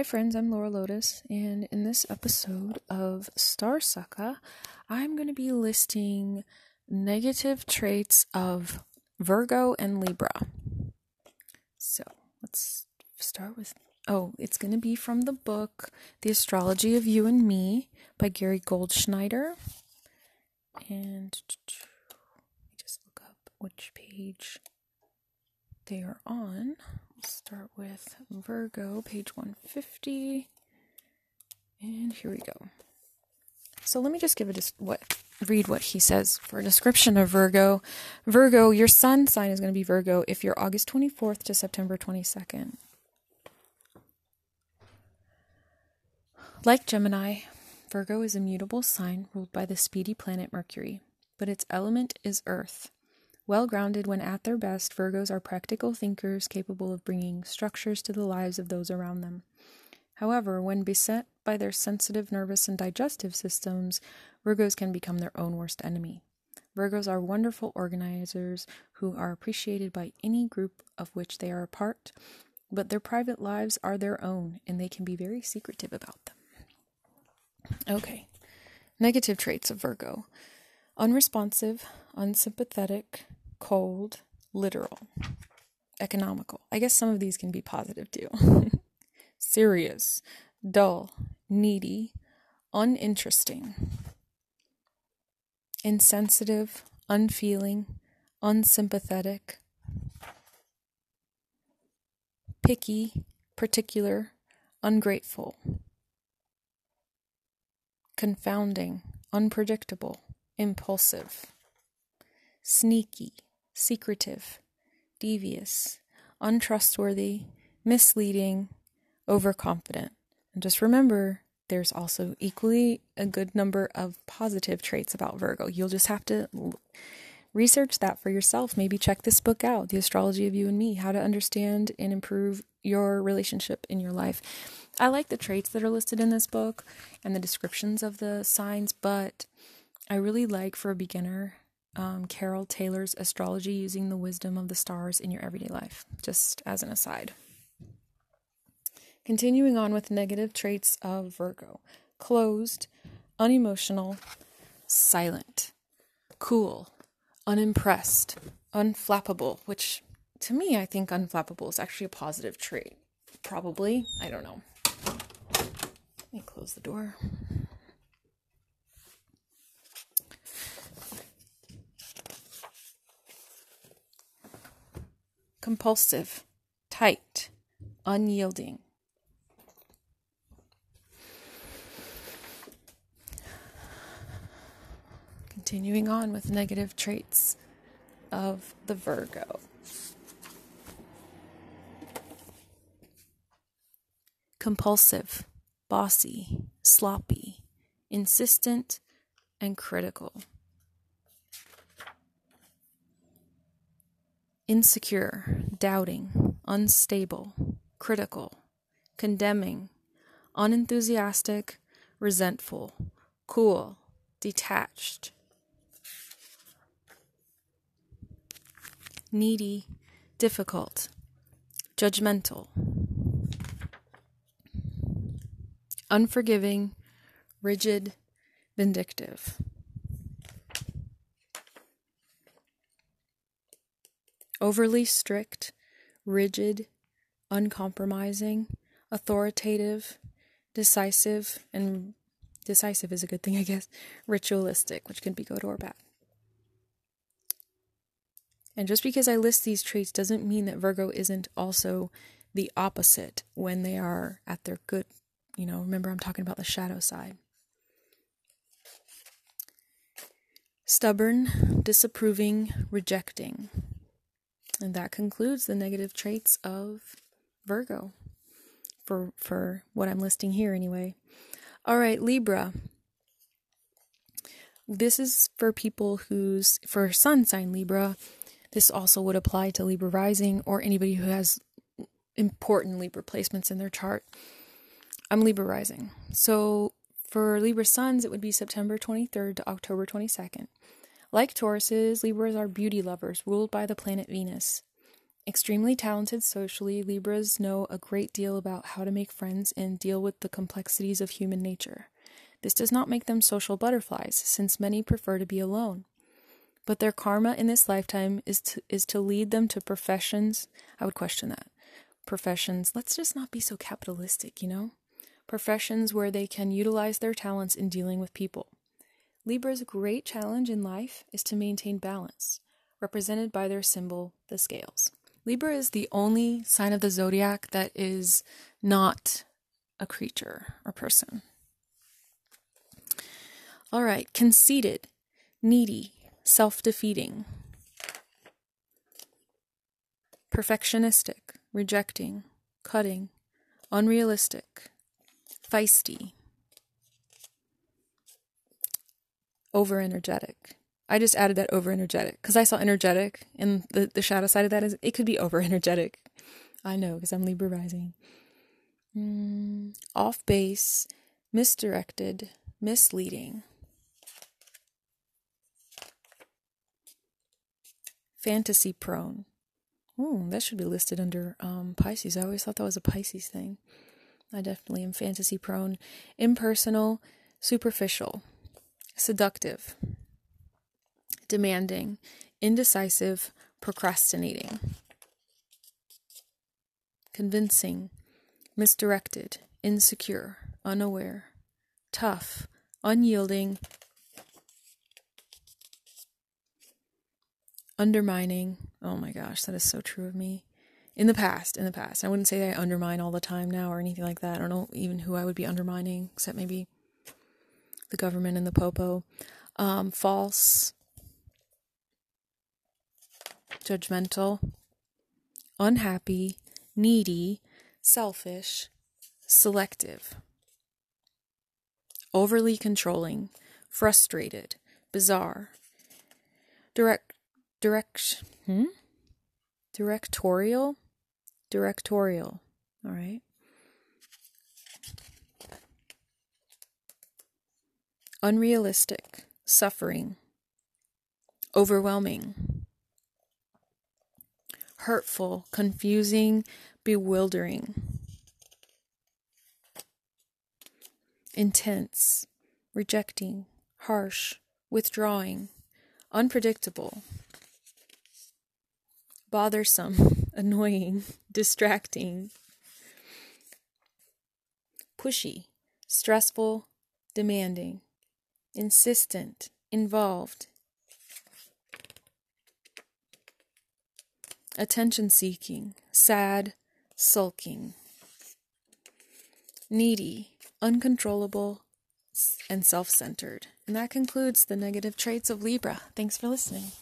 Hi, friends, I'm Laura Lotus, and in this episode of Star Sucker, I'm going to be listing negative traits of Virgo and Libra. So let's start with. Oh, it's going to be from the book The Astrology of You and Me by Gary Goldschneider. And let me just look up which page they are on start with Virgo, page 150. And here we go. So let me just give a what read what he says for a description of Virgo. Virgo, your sun sign is going to be Virgo if you're August 24th to September 22nd. Like Gemini, Virgo is a mutable sign ruled by the speedy planet Mercury, but its element is earth. Well grounded when at their best, Virgos are practical thinkers capable of bringing structures to the lives of those around them. However, when beset by their sensitive nervous and digestive systems, Virgos can become their own worst enemy. Virgos are wonderful organizers who are appreciated by any group of which they are a part, but their private lives are their own and they can be very secretive about them. Okay. Negative traits of Virgo unresponsive, unsympathetic, cold, literal, economical. I guess some of these can be positive too. Serious, dull, needy, uninteresting, insensitive, unfeeling, unsympathetic, picky, particular, ungrateful, confounding, unpredictable, impulsive, sneaky, secretive, devious, untrustworthy, misleading, overconfident. And just remember, there's also equally a good number of positive traits about Virgo. You'll just have to research that for yourself. Maybe check this book out, The Astrology of You and Me How to Understand and Improve Your Relationship in Your Life. I like the traits that are listed in this book and the descriptions of the signs, but I really like for a beginner um, Carole Taylor's Astrology Using the Wisdom of the Stars in Your Everyday Life, just as an aside. Continuing on with negative traits of Virgo closed, unemotional, silent, cool, unimpressed, unflappable, which to me, I think unflappable is actually a positive trait. Probably. I don't know. Let me close the door. Compulsive, tight, unyielding. Continuing on with negative traits of the Virgo. Compulsive, bossy, sloppy, insistent, and critical. Insecure, doubting, unstable, critical, condemning, unenthusiastic, resentful, cool, detached, needy, difficult, judgmental, unforgiving, rigid, vindictive. Overly strict, rigid, uncompromising, authoritative, decisive, and decisive is a good thing, I guess, ritualistic, which can be good or bad. And just because I list these traits doesn't mean that Virgo isn't also the opposite when they are at their good. You know, remember I'm talking about the shadow side. Stubborn, disapproving, rejecting. And that concludes the negative traits of Virgo for for what I'm listing here anyway. All right, Libra. This is for people who's for sun sign Libra. This also would apply to Libra rising or anybody who has important Libra placements in their chart. I'm Libra rising. So for Libra suns, it would be September 23rd to October 22nd. Like Tauruses, Libras are beauty lovers, ruled by the planet Venus. Extremely talented socially, Libras know a great deal about how to make friends and deal with the complexities of human nature. This does not make them social butterflies, since many prefer to be alone. But their karma in this lifetime is to, is to lead them to professions. I would question that. Professions, let's just not be so capitalistic, you know? Professions where they can utilize their talents in dealing with people. Libra's great challenge in life is to maintain balance, represented by their symbol, the scales. Libra is the only sign of the zodiac that is not a creature or person. All right, conceited, needy, self defeating, perfectionistic, rejecting, cutting, unrealistic, feisty, over energetic. I just added that over energetic because I saw energetic, and the, the shadow side of that is it could be over energetic. I know because I'm Libra rising. Mm, off base, misdirected, misleading. Fantasy prone. Ooh, that should be listed under um, Pisces. I always thought that was a Pisces thing. I definitely am fantasy prone. Impersonal, superficial, seductive demanding, indecisive, procrastinating, convincing, misdirected, insecure, unaware, tough, unyielding, undermining. Oh my gosh, that is so true of me. In the past, in the past. I wouldn't say I undermine all the time now or anything like that. I don't know even who I would be undermining, except maybe the government and the popo. Um, false, judgmental, unhappy, needy, selfish, selective, overly controlling, frustrated, bizarre, direct, direct, hmm? directorial, directorial. All right. Unrealistic, suffering, overwhelming, hurtful, confusing, bewildering, intense, rejecting, harsh, withdrawing, unpredictable, bothersome, annoying, distracting, pushy, stressful, demanding, insistent, involved, attention seeking, sad, sulking, needy, uncontrollable, and self centered. And that concludes the negative traits of Libra. Thanks for listening.